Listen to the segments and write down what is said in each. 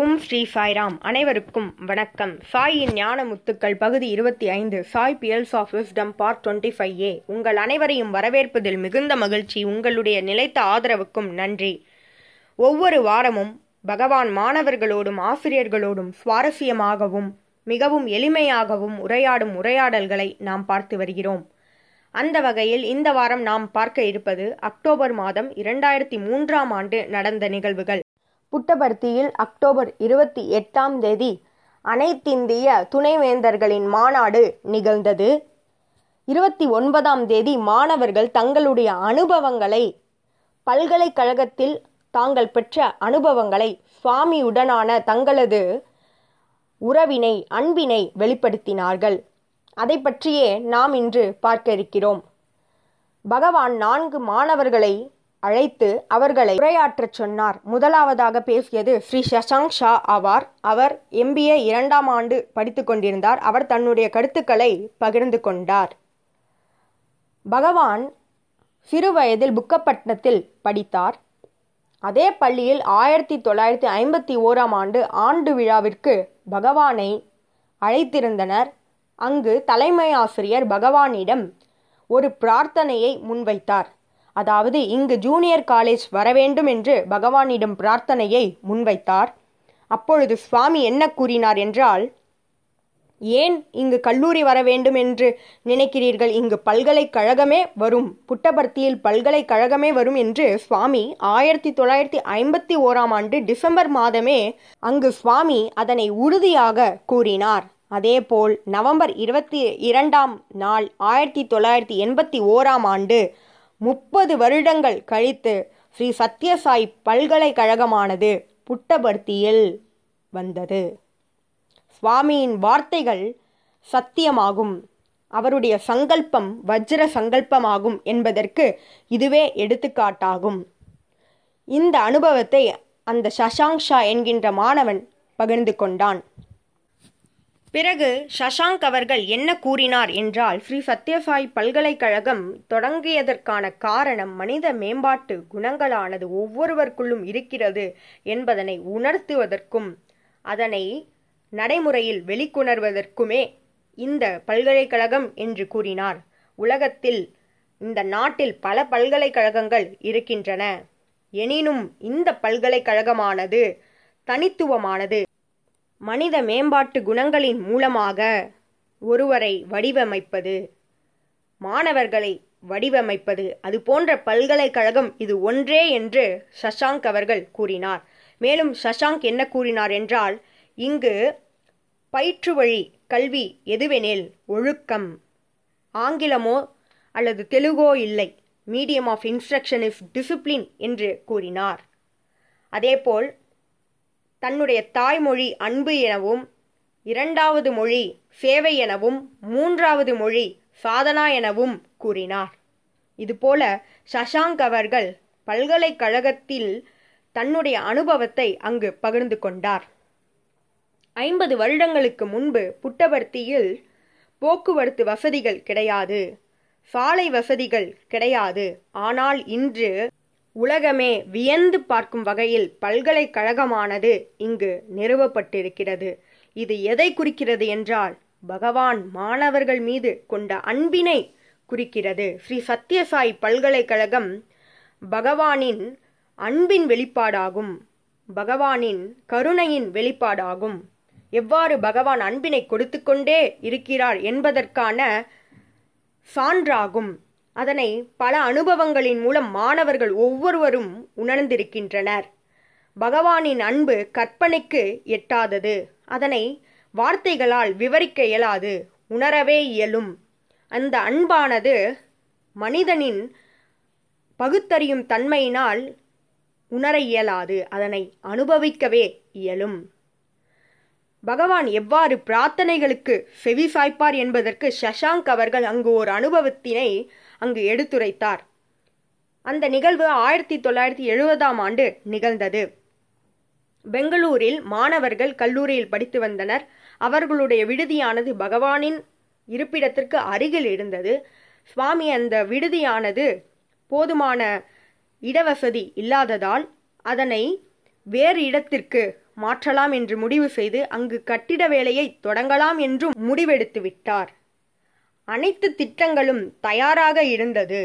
ஓம் ஸ்ரீ சாய்ராம். அனைவருக்கும் வணக்கம். சாயின் ஞான முத்துக்கள் பகுதி இருபத்தி ஐந்து Sai pearls of wisdom part twenty five A. உங்கள் அனைவரையும் வரவேற்பதில் மிகுந்த மகிழ்ச்சி உங்களுடைய நிலைத்த ஆதரவுக்கும் நன்றி. ஒவ்வொரு வாரமும் பகவான் மாணவர்களோடும் ஆசிரியர்களோடும் சுவாரஸ்யமாகவும் மிகவும் எளிமையாகவும் உரையாடும் உரையாடல்களை நாம் பார்த்து வருகிறோம். அந்த வகையில் இந்த வாரம் நாம் பார்க்க இருப்பது அக்டோபர் மாதம் இரண்டாயிரத்தி மூன்றாம் ஆண்டு நடந்த நிகழ்வுகள். புட்டபர்த்தியில் அக்டோபர் இருபத்தி எட்டாம் தேதி அனைத்திந்திய துணைவேந்தர்களின் மாநாடு நிகழ்ந்தது. இருபத்தி ஒன்பதாம் தேதி மாணவர்கள் தங்களுடைய அனுபவங்களை பல்கலைக்கழகத்தில் தாங்கள் பெற்ற அனுபவங்களை சுவாமியுடனான தங்களது உறவினை அன்பினை வெளிப்படுத்தினார்கள். அதை பற்றியே நாம் இன்று பார்க்க இருக்கிறோம். பகவான் நான்கு மாணவர்களை அழைத்து அவர்களை உரையாற்றச் சொன்னார். முதலாவதாக பேசியது ஸ்ரீ சசாங்க் ஷா ஆவார். அவர் எம்பிஏ இரண்டாம் ஆண்டு படித்து கொண்டிருந்தார். அவர் தன்னுடைய கருத்துக்களை பகிர்ந்து கொண்டார். பகவான் சிறு வயதில் புக்கப்பட்டினத்தில் படித்தார். அதே பள்ளியில் ஆயிரத்தி தொள்ளாயிரத்தி ஐம்பத்தி ஓராம் ஆண்டு ஆண்டு விழாவிற்கு பகவானை அழைத்திருந்தனர். அங்கு தலைமை ஆசிரியர் பகவானிடம் ஒரு பிரார்த்தனையை முன்வைத்தார். அதாவது இங்கு ஜூனியர் காலேஜ் வரவேண்டும் என்று பகவானிடம் பிரார்த்தனையை முன்வைத்தார். அப்பொழுது சுவாமி என்ன கூறினார் என்றால் ஏன் இங்கு கல்லூரி வர வேண்டும் என்று நினைக்கிறீர்கள்? இங்கு பல்கலைக்கழகமே வரும். புட்டபர்த்தியில் பல்கலைக்கழகமே வரும் என்று சுவாமி ஆயிரத்தி தொள்ளாயிரத்தி ஐம்பத்தி ஓராம் ஆண்டு டிசம்பர் மாதமே அங்கு சுவாமி அதனை உறுதியாக கூறினார். அதேபோல் நவம்பர் இருபத்தி இரண்டாம் நாள் ஆயிரத்தி தொள்ளாயிரத்தி எண்பத்தி ஓராம் ஆண்டு முப்பது வருடங்கள் கழித்து ஸ்ரீ சத்யசாய் பல்கலைக்கழகமானது புட்டபர்த்தியில் வந்தது. சுவாமியின் வார்த்தைகள் சத்தியமாகும். அவருடைய சங்கல்பம் வஜ்ர சங்கல்பமாகும் என்பதற்கு இதுவே எடுத்துக்காட்டாகும். இந்த அனுபவத்தை அந்த ஷஷாங்ஷா என்கின்ற மாணவன் பகிர்ந்து கொண்டான். பிறகு சஷாங்க் அவர்கள் என்ன கூறினார் என்றால் ஸ்ரீ சத்யசாய் பல்கலைக்கழகம் தொடங்கியதற்கான காரணம் மனித மேம்பாட்டு குணங்களானது ஒவ்வொருவருக்குள்ளும் இருக்கிறது என்பதனை உணர்த்துவதற்கும் அதனை நடைமுறையில் வெளிக்கொணர்வதற்குமே இந்த பல்கலைக்கழகம் என்று கூறினார். உலகத்தில் இந்த நாட்டில் பல பல்கலைக்கழகங்கள் இருக்கின்றன. எனினும் இந்த பல்கலைக்கழகமானது தனித்துவமானது. மனித மேம்பாட்டு குணங்களின் மூலமாக ஒருவரை வடிவமைப்பது. மாணவர்களை வடிவமைப்பது. அது போன்ற பல்கலைக்கழகம் இது ஒன்றே என்று சஷாங்க் அவர்கள் கூறினார். மேலும் சஷாங்க் என்ன கூறினார் என்றால் இங்கு பயிற்று வழி கல்வி எதுவெனில் ஒழுக்கம். ஆங்கிலமோ அல்லது தெலுங்கோ இல்லை. Medium of instruction is discipline என்று கூறினார். அதேபோல் தன்னுடைய தாய்மொழி அன்பு எனவும் இரண்டாவது மொழி சேவை எனவும் மூன்றாவது மொழி சாதனா எனவும் கூறினார். இதுபோல சஷாங்க் அவர்கள் பல்கலைக்கழகத்தில் தன்னுடைய அனுபவத்தை அங்கு பகிர்ந்து கொண்டார். ஐம்பது வருடங்களுக்கு முன்பு புட்டபர்த்தியில் போக்குவரத்து வசதிகள் கிடையாது சாலை வசதிகள் கிடையாது. ஆனால் இன்று உலகமே வியந்து பார்க்கும் வகையில் பல்கலைக்கழகமானது இங்கு நிறுவப்பட்டிருக்கிறது. இது எதை குறிக்கிறது என்றால் பகவான் மாணவர்கள் மீது கொண்ட அன்பினை குறிக்கிறது. ஸ்ரீ சத்யசாய் பல்கலைக்கழகம் பகவானின் அன்பின் வெளிப்பாடாகும். பகவானின் கருணையின் வெளிப்பாடாகும். எவ்வாறு பகவான் அன்பினை கொடுத்து கொண்டே இருக்கிறார் என்பதற்கான சான்றாகும். அதனை பல அனுபவங்களின் மூலம் மாணவர்கள் ஒவ்வொருவரும் உணர்ந்திருக்கின்றனர். பகவானின் அன்பு கற்பனைக்கு எட்டாதது. அதனை வார்த்தைகளால் விவரிக்க இயலாது உணரவே இயலும். அந்த அன்பானது மனிதனின் பகுத்தறியும் தன்மையினால் உணர இயலாது அதனை அனுபவிக்கவே இயலும். பகவான் எவ்வாறு பிரார்த்தனைகளுக்கு செவி சாய்ப்பார் என்பதற்கு சஷாங்க் அவர்கள் அங்கு ஒரு அனுபவத்தினை அங்கு எடுத்துரைத்தார். அந்த நிகழ்வு ஆயிரத்தி தொள்ளாயிரத்தி எழுபதாம் ஆண்டு நிகழ்ந்தது. பெங்களூரில் மாணவர்கள் கல்லூரியில் படித்து வந்தனர். அவர்களுடைய விடுதியானது பகவானின் இருப்பிடத்திற்கு அருகில் இருந்தது. சுவாமி அந்த விடுதியானது போதுமான இடவசதி இல்லாததால் அதனை வேறு இடத்திற்கு மாற்றலாம் என்று முடிவு செய்து அங்கு கட்டிட வேலையை தொடங்கலாம் என்றும் முடிவெடுத்து விட்டார் அனைத்து திட்டங்களும் தயாராக இருந்தது.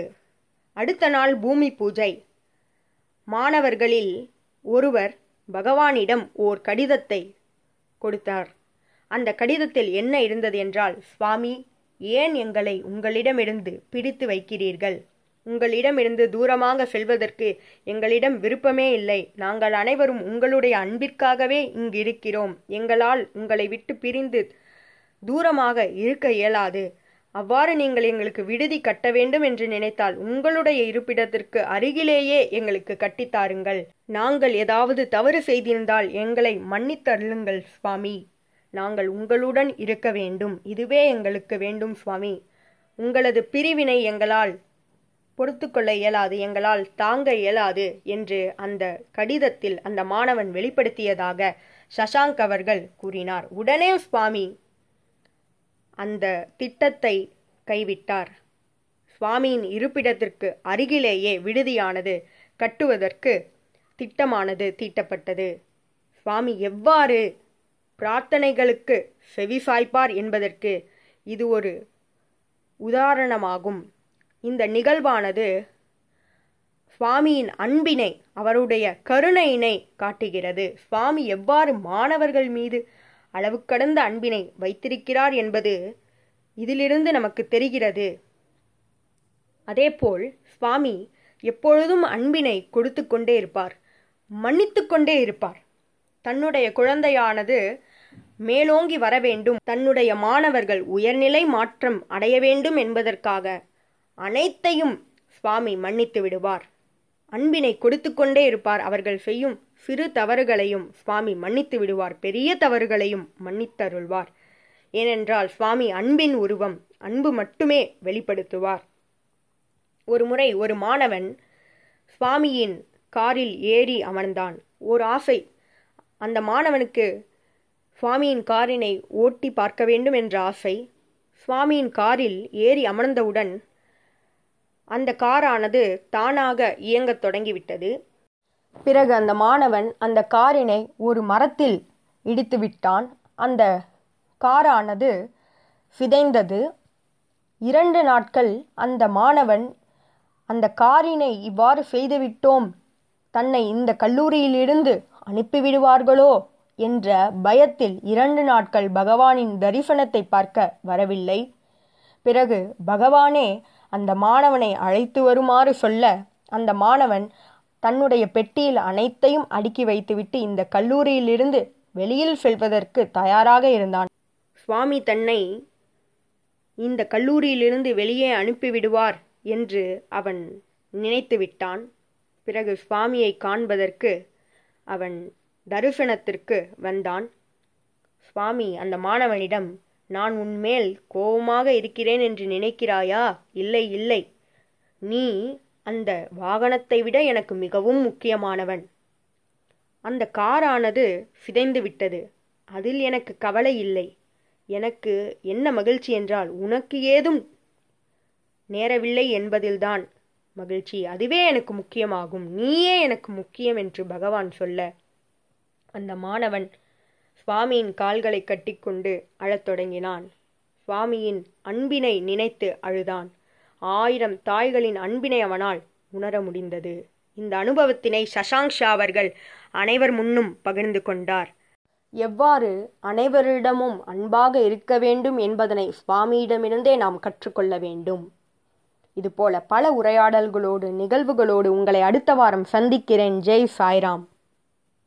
அடுத்த நாள் பூமி பூஜை. மாணவர்களில் ஒருவர் பகவானிடம் ஓர் கடிதத்தை கொடுத்தார். அந்த கடிதத்தில் என்ன இருந்தது என்றால் சுவாமி ஏன் எங்களை உங்களிடமிருந்து பிடித்து வைக்கிறீர்கள்? உங்களிடமிருந்து தூரமாக செல்வதற்கு எங்களிடம் விருப்பமே இல்லை. நாங்கள் அனைவரும் உங்களுடைய அன்பிற்காகவே இங்கு இருக்கிறோம் எங்களால் உங்களை விட்டு பிரிந்து தூரமாக இருக்க இயலாது. அவ்வாறு நீங்கள் எங்களுக்கு விடுதி கட்ட வேண்டும் என்று நினைத்தால் உங்களுடைய இருப்பிடத்திற்கு அருகிலேயே எங்களுக்கு கட்டித்தாருங்கள் நாங்கள் ஏதாவது தவறு செய்திருந்தால் எங்களை மன்னித்தருளுங்கள் சுவாமி. நாங்கள் உங்களுடன் இருக்க வேண்டும். இதுவே எங்களுக்கு வேண்டும் சுவாமி. உங்களது பிரிவினை எங்களால் பொறுத்துக்கொள்ள இயலாது எங்களால் தாங்க இயலாது என்று அந்த கடிதத்தில் அந்த மாணவன் வெளிப்படுத்தியதாக சசாங்க் அவர்கள் கூறினார். உடனே சுவாமி அந்த திட்டத்தை கைவிட்டார். சுவாமியின் இருப்பிடத்திற்கு அருகிலேயே விடுதியானது கட்டுவதற்கு திட்டமானது தீட்டப்பட்டது. சுவாமி எவ்வாறு பிரார்த்தனைகளுக்கு செவிசாய்ப்பார் என்பதற்கு இது ஒரு உதாரணமாகும். இந்த நிகழ்வானது சுவாமியின் அன்பினை அவருடைய கருணையினை காட்டுகிறது. சுவாமி எவ்வாறு மாணவர்கள் மீது அளவு கடந்த அன்பினை வைத்திருக்கிறார் என்பது இதிலிருந்து நமக்கு தெரிகிறது. அதேபோல் சுவாமி எப்பொழுதும் அன்பினை கொடுத்து கொண்டே இருப்பார் மன்னித்து கொண்டே இருப்பார். தன்னுடைய குழந்தையானது மேலோங்கி வர வேண்டும். தன்னுடைய மாணவர்கள் உயர்நிலை மாற்றம் அடைய வேண்டும் என்பதற்காக அனைத்தையும் சுவாமி மன்னித்து விடுவார். அன்பினை கொடுத்து கொண்டே இருப்பார். அவர்கள் செய்யும் சிறு தவறுகளையும் சுவாமி மன்னித்து விடுவார். பெரிய தவறுகளையும் மன்னித்தருள்வார். ஏனென்றால் சுவாமி அன்பின் உருவம் அன்பு மட்டுமே வெளிப்படுத்துவார். ஒரு முறை ஒரு மாணவன் சுவாமியின் காரில் ஏறி அமர்ந்தான். ஒரு ஆசை அந்த மாணவனுக்கு சுவாமியின் காரினை ஓட்டி பார்க்க வேண்டும் என்ற ஆசை சுவாமியின் காரில் ஏறி அமர்ந்தவுடன் அந்த காரானது தானாக இயங்கத் தொடங்கிவிட்டது. பிறகு அந்த மாணவன் அந்த காரினை ஒரு மரத்தில் இடித்து விட்டான். அந்த காரானது சிதைந்தது. இரண்டு நாட்கள் அந்த மாணவன் அந்த காரினை இவ்வாறு செய்துவிட்டோம். தன்னை இந்த கல்லூரியிலிருந்து அனுப்பிவிடுவார்களோ என்ற பயத்தில் இரண்டு நாட்கள் பகவானின் தரிசனத்தை பார்க்க வரவில்லை. பிறகு பகவானே அந்த மாணவனை அழைத்து வருமாறு சொல்ல அந்த மாணவன் தன்னுடைய பெட்டியில் அனைத்தையும் அடுக்கி வைத்துவிட்டு இந்த கல்லூரியிலிருந்து வெளியில் செல்வதற்கு தயாராக இருந்தான். சுவாமி தன்னை இந்த கல்லூரியிலிருந்து வெளியே அனுப்பிவிடுவார் என்று அவன் நினைத்து விட்டான். பிறகு சுவாமியை காண்பதற்கு அவன் தரிசனத்திற்கு வந்தான். சுவாமி அந்த மாணவனிடம் நான் உன்மேல் கோபமாக இருக்கிறேன் என்று நினைக்கிறாயா? இல்லை இல்லை. நீ அந்த வாகனத்தை விட எனக்கு மிகவும் முக்கியமானவன். அந்த காரானது சிதைந்து விட்டது. அதில் எனக்கு கவலை இல்லை. எனக்கு என்ன மகிழ்ச்சி என்றால் உனக்கு ஏதும் நேரவில்லை என்பதில்தான் மகிழ்ச்சி. அதுவே எனக்கு முக்கியமாகும். நீயே எனக்கு முக்கியம் என்று பகவான் சொல்ல. அந்த மாணவன் சுவாமியின் கால்களை கட்டிக்கொண்டு அழத் தொடங்கினான். சுவாமியின் அன்பினை நினைத்து அழுதான். ஆயிரம் தாய்களின் அன்பினை அவனால் உணர முடிந்தது. இந்த அனுபவத்தினை சஷாங்க் ஷா அவர்கள் அனைவர் முன்னும் பகிர்ந்து கொண்டார். எவ்வாறு அனைவரிடமும் அன்பாக இருக்க வேண்டும் என்பதனை சுவாமியிடமிருந்தே நாம் கற்றுக்கொள்ள வேண்டும். இதுபோல பல உரையாடல்களோடு நிகழ்வுகளோடு உங்களை அடுத்த வாரம் சந்திக்கிறேன். ஜெய் சாய்ராம்.